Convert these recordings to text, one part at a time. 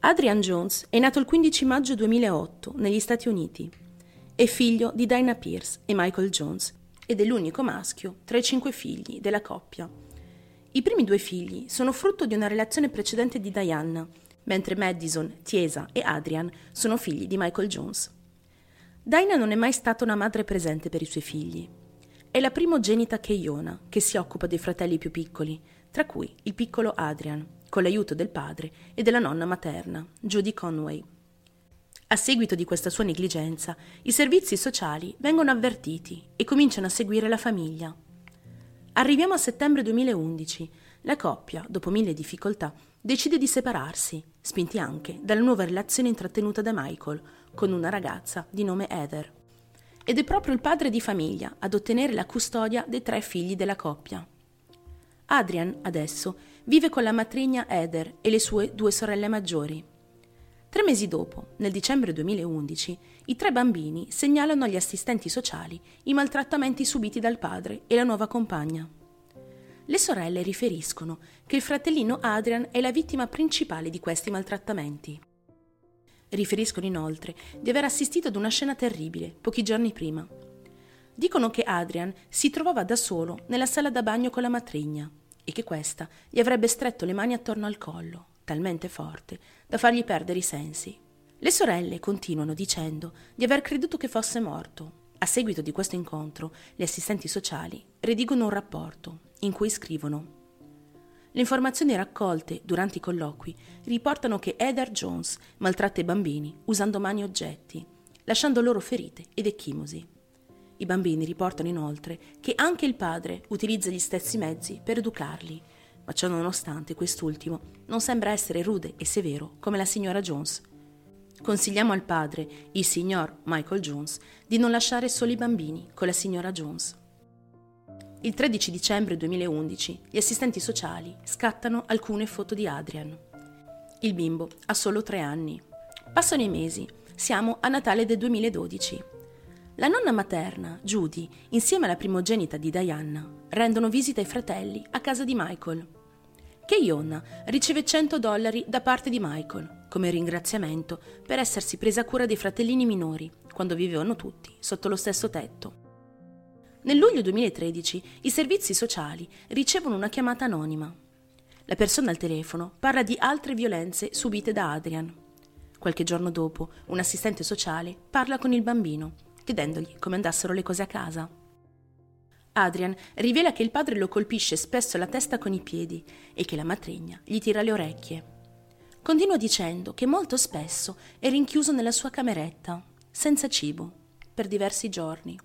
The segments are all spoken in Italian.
Adrian Jones è nato il 15 maggio 2008 negli Stati Uniti. È figlio di Dinah Pierce e Michael Jones ed è l'unico maschio tra i cinque figli della coppia. I primi due figli sono frutto di una relazione precedente di Diana, mentre Madison, Tiesa e Adrian sono figli di Michael Jones. Dinah non è mai stata una madre presente per i suoi figli. È la primogenita Keiona che si occupa dei fratelli più piccoli, tra cui il piccolo Adrian, con l'aiuto del padre e della nonna materna, Judy Conway. A seguito di questa sua negligenza, i servizi sociali vengono avvertiti e cominciano a seguire la famiglia. Arriviamo a settembre 2011. La coppia, dopo mille difficoltà, decide di separarsi, spinti anche dalla nuova relazione intrattenuta da Michael con una ragazza di nome Heather. Ed è proprio il padre di famiglia ad ottenere la custodia dei tre figli della coppia. Adrian, adesso, vive con la matrigna Heather e le sue due sorelle maggiori. Tre mesi dopo, nel dicembre 2011, i tre bambini segnalano agli assistenti sociali i maltrattamenti subiti dal padre e la nuova compagna. Le sorelle riferiscono che il fratellino Adrian è la vittima principale di questi maltrattamenti. Riferiscono inoltre di aver assistito ad una scena terribile pochi giorni prima. Dicono che Adrian si trovava da solo nella sala da bagno con la matrigna e che questa gli avrebbe stretto le mani attorno al collo, talmente forte da fargli perdere i sensi. Le sorelle continuano dicendo di aver creduto che fosse morto. A seguito di questo incontro, le assistenti sociali redigono un rapporto in cui scrivono le informazioni raccolte durante i colloqui riportano che Heather Jones maltratta i bambini usando mani e oggetti, lasciando loro ferite ed ecchimosi. I bambini riportano inoltre che anche il padre utilizza gli stessi mezzi per educarli, ma ciò nonostante quest'ultimo non sembra essere rude e severo come la signora Jones. Consigliamo al padre, il signor Michael Jones, di non lasciare soli i bambini con la signora Jones. Il 13 dicembre 2011 gli assistenti sociali scattano alcune foto di Adrian. Il bimbo ha solo tre anni. Passano i mesi, siamo a Natale del 2012. La nonna materna, Judy, insieme alla primogenita di Diana, rendono visita ai fratelli a casa di Michael. Keiona riceve 100 dollari da parte di Michael come ringraziamento per essersi presa cura dei fratellini minori quando vivevano tutti sotto lo stesso tetto. Nel luglio 2013 i servizi sociali ricevono una chiamata anonima. La persona al telefono parla di altre violenze subite da Adrian. Qualche giorno dopo, un assistente sociale parla con il bambino, chiedendogli come andassero le cose a casa. Adrian rivela che il padre lo colpisce spesso la testa con i piedi e che la matrigna gli tira le orecchie. Continua dicendo che molto spesso è rinchiuso nella sua cameretta, senza cibo, per diversi giorni.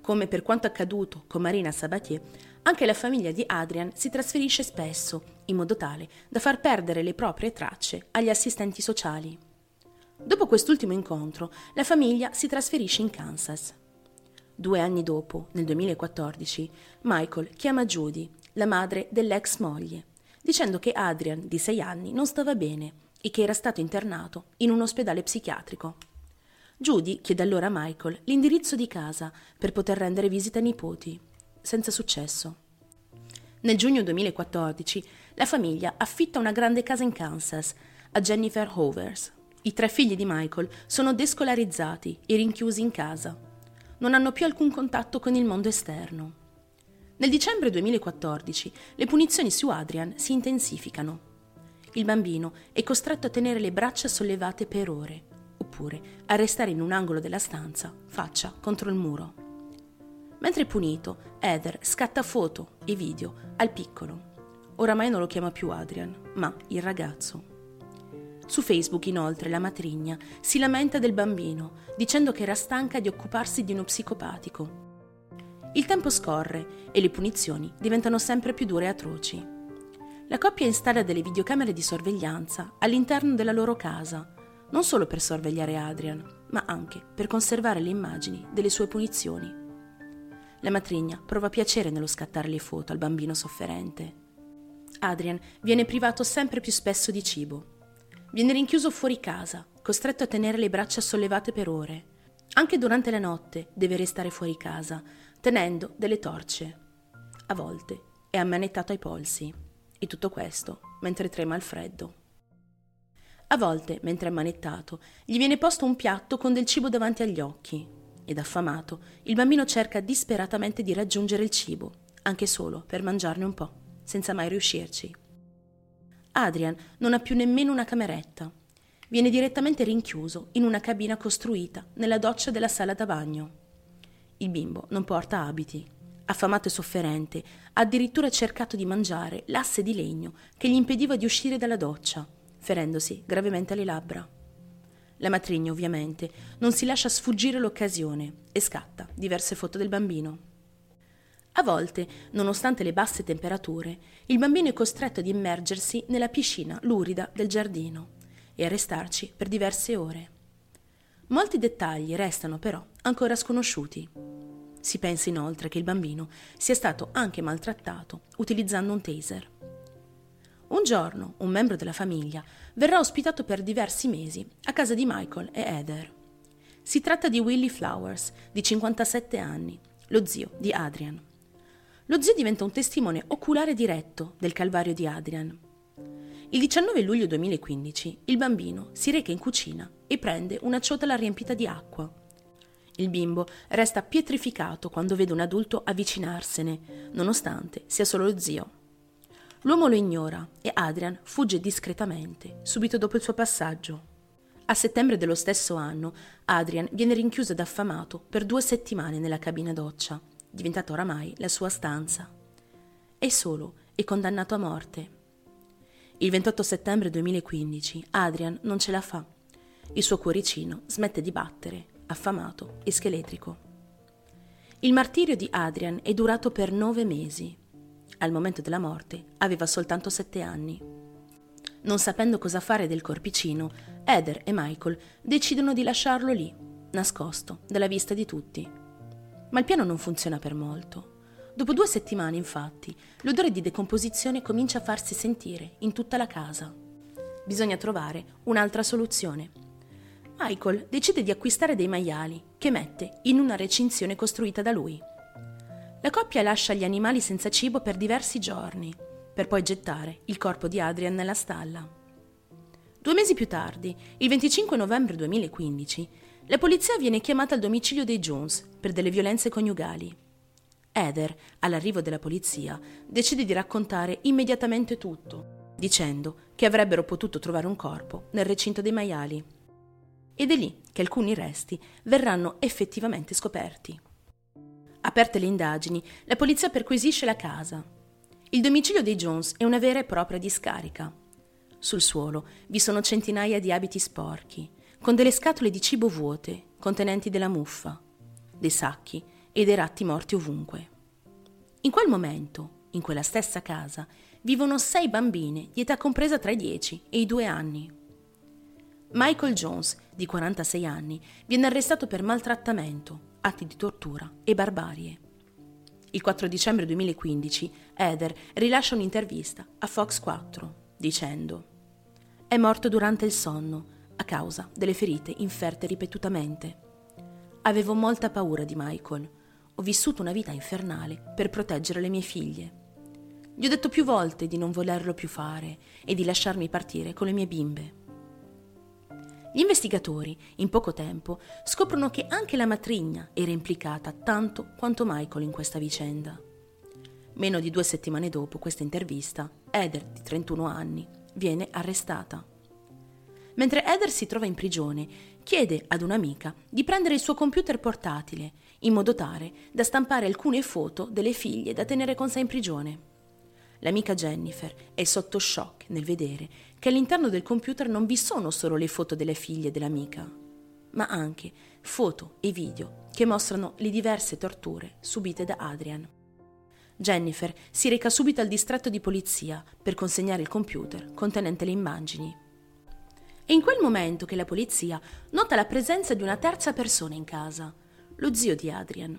Come per quanto accaduto con Marina Sabatier, anche la famiglia di Adrian si trasferisce spesso, in modo tale da far perdere le proprie tracce agli assistenti sociali. Dopo quest'ultimo incontro, la famiglia si trasferisce in Kansas. Due anni dopo, nel 2014, Michael chiama Judy, la madre dell'ex moglie, dicendo che Adrian, di sei anni, non stava bene e che era stato internato in un ospedale psichiatrico. Judy chiede allora a Michael l'indirizzo di casa per poter rendere visita ai nipoti, senza successo. Nel giugno 2014 la famiglia affitta una grande casa in Kansas a Jennifer Hovers. I tre figli di Michael sono descolarizzati e rinchiusi in casa. Non hanno più alcun contatto con il mondo esterno. Nel dicembre 2014 le punizioni su Adrian si intensificano. Il bambino è costretto a tenere le braccia sollevate per ore oppure a restare in un angolo della stanza, faccia contro il muro. Mentre punito, Heather scatta foto e video al piccolo. Oramai non lo chiama più Adrian, ma il ragazzo. Su Facebook, inoltre, la matrigna si lamenta del bambino, dicendo che era stanca di occuparsi di uno psicopatico. Il tempo scorre e le punizioni diventano sempre più dure e atroci. La coppia installa delle videocamere di sorveglianza all'interno della loro casa, non solo per sorvegliare Adrian, ma anche per conservare le immagini delle sue punizioni. La matrigna prova piacere nello scattare le foto al bambino sofferente. Adrian viene privato sempre più spesso di cibo. Viene rinchiuso fuori casa, costretto a tenere le braccia sollevate per ore. Anche durante la notte deve restare fuori casa, tenendo delle torce. A volte è ammanettato ai polsi. E tutto questo mentre trema al freddo. A volte, mentre è manettato, gli viene posto un piatto con del cibo davanti agli occhi. Ed affamato, il bambino cerca disperatamente di raggiungere il cibo, anche solo per mangiarne un po', senza mai riuscirci. Adrian non ha più nemmeno una cameretta. Viene direttamente rinchiuso in una cabina costruita nella doccia della sala da bagno. Il bimbo non porta abiti. Affamato e sofferente, ha addirittura cercato di mangiare l'asse di legno che gli impediva di uscire dalla doccia ferendosi gravemente le labbra. La matrigna, ovviamente, non si lascia sfuggire l'occasione e scatta diverse foto del bambino. A volte, nonostante le basse temperature, il bambino è costretto ad immergersi nella piscina lurida del giardino e a restarci per diverse ore. Molti dettagli restano però ancora sconosciuti. Si pensa inoltre che il bambino sia stato anche maltrattato utilizzando un taser. Un giorno un membro della famiglia verrà ospitato per diversi mesi a casa di Michael e Heather. Si tratta di Willie Flowers, di 57 anni, lo zio di Adrian. Lo zio diventa un testimone oculare diretto del calvario di Adrian. Il 19 luglio 2015 il bambino si reca in cucina e prende una ciotola riempita di acqua. Il bimbo resta pietrificato quando vede un adulto avvicinarsene, nonostante sia solo lo zio. L'uomo lo ignora e Adrian fugge discretamente, subito dopo il suo passaggio. A settembre dello stesso anno, Adrian viene rinchiuso ed affamato per due settimane nella cabina doccia, diventata oramai la sua stanza. È solo e condannato a morte. Il 28 settembre 2015 Adrian non ce la fa. Il suo cuoricino smette di battere, affamato e scheletrico. Il martirio di Adrian è durato per nove mesi al momento della morte, aveva soltanto sette anni. Non sapendo cosa fare del corpicino, Heather e Michael decidono di lasciarlo lì, nascosto, dalla vista di tutti. Ma il piano non funziona per molto. Dopo due settimane, infatti, l'odore di decomposizione comincia a farsi sentire in tutta la casa. Bisogna trovare un'altra soluzione. Michael decide di acquistare dei maiali che mette in una recinzione costruita da lui. La coppia lascia gli animali senza cibo per diversi giorni, per poi gettare il corpo di Adrian nella stalla. Due mesi più tardi, il 25 novembre 2015, la polizia viene chiamata al domicilio dei Jones per delle violenze coniugali. Heather, all'arrivo della polizia, decide di raccontare immediatamente tutto, dicendo che avrebbero potuto trovare un corpo nel recinto dei maiali. Ed è lì che alcuni resti verranno effettivamente scoperti. Aperte le indagini, la polizia perquisisce la casa. Il domicilio dei Jones è una vera e propria discarica. Sul suolo vi sono centinaia di abiti sporchi, con delle scatole di cibo vuote, contenenti della muffa, dei sacchi e dei ratti morti ovunque. In quel momento, in quella stessa casa, vivono sei bambine di età compresa tra i 10 e i 2 anni. Michael Jones, di 46 anni, viene arrestato per maltrattamento, atti di tortura e barbarie. Il 4 dicembre 2015 Heather rilascia un'intervista a Fox 4 dicendo È morto durante il sonno a causa delle ferite inferte ripetutamente. Avevo molta paura di Michael. Ho vissuto una vita infernale per proteggere le mie figlie. Gli ho detto più volte di non volerlo più fare e di lasciarmi partire con le mie bimbe. Gli investigatori, in poco tempo, scoprono che anche la matrigna era implicata tanto quanto Michael in questa vicenda. Meno di due settimane dopo questa intervista, Heather, di 31 anni, viene arrestata. Mentre Heather si trova in prigione, chiede ad un'amica di prendere il suo computer portatile, in modo tale da stampare alcune foto delle figlie da tenere con sé in prigione. L'amica Jennifer è sotto shock nel vedere che all'interno del computer non vi sono solo le foto delle figlie dell'amica, ma anche foto e video che mostrano le diverse torture subite da Adrian. Jennifer si reca subito al distretto di polizia per consegnare il computer contenente le immagini. È in quel momento che la polizia nota la presenza di una terza persona in casa, lo zio di Adrian.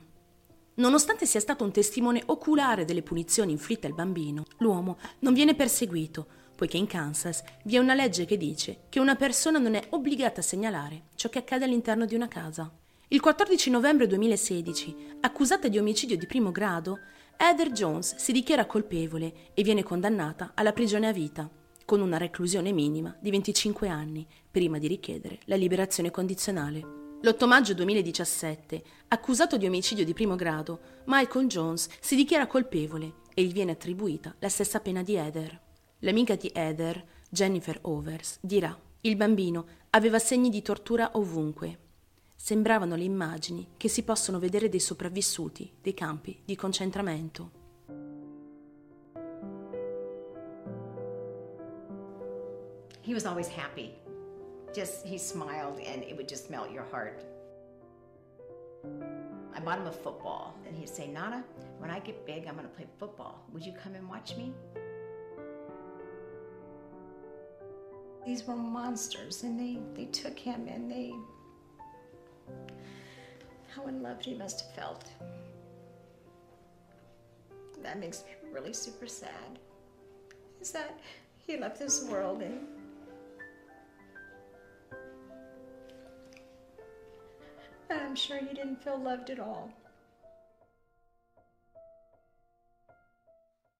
Nonostante sia stato un testimone oculare delle punizioni inflitte al bambino, l'uomo non viene perseguito, poiché in Kansas vi è una legge che dice che una persona non è obbligata a segnalare ciò che accade all'interno di una casa. Il 14 novembre 2016, accusata di omicidio di primo grado, Heather Jones si dichiara colpevole e viene condannata alla prigione a vita, con una reclusione minima di 25 anni, prima di richiedere la liberazione condizionale. L'8 maggio 2017, accusato di omicidio di primo grado, Michael Jones si dichiara colpevole e gli viene attribuita la stessa pena di Heather. L'amica di Heather, Jennifer Overs, dirà: Il bambino aveva segni di tortura ovunque. Sembravano le immagini che si possono vedere dei sopravvissuti dei campi di concentramento. He was always happy. Just he smiled and it would just melt your heart. I bought him a football and he'd say, Nana, when I get big, I'm going to play football. Would you come and watch me? These were monsters and they, they took him and they. How unloved he must have felt. That makes me really super sad. Is that he left this world and I'm sure you didn't feel loved at all.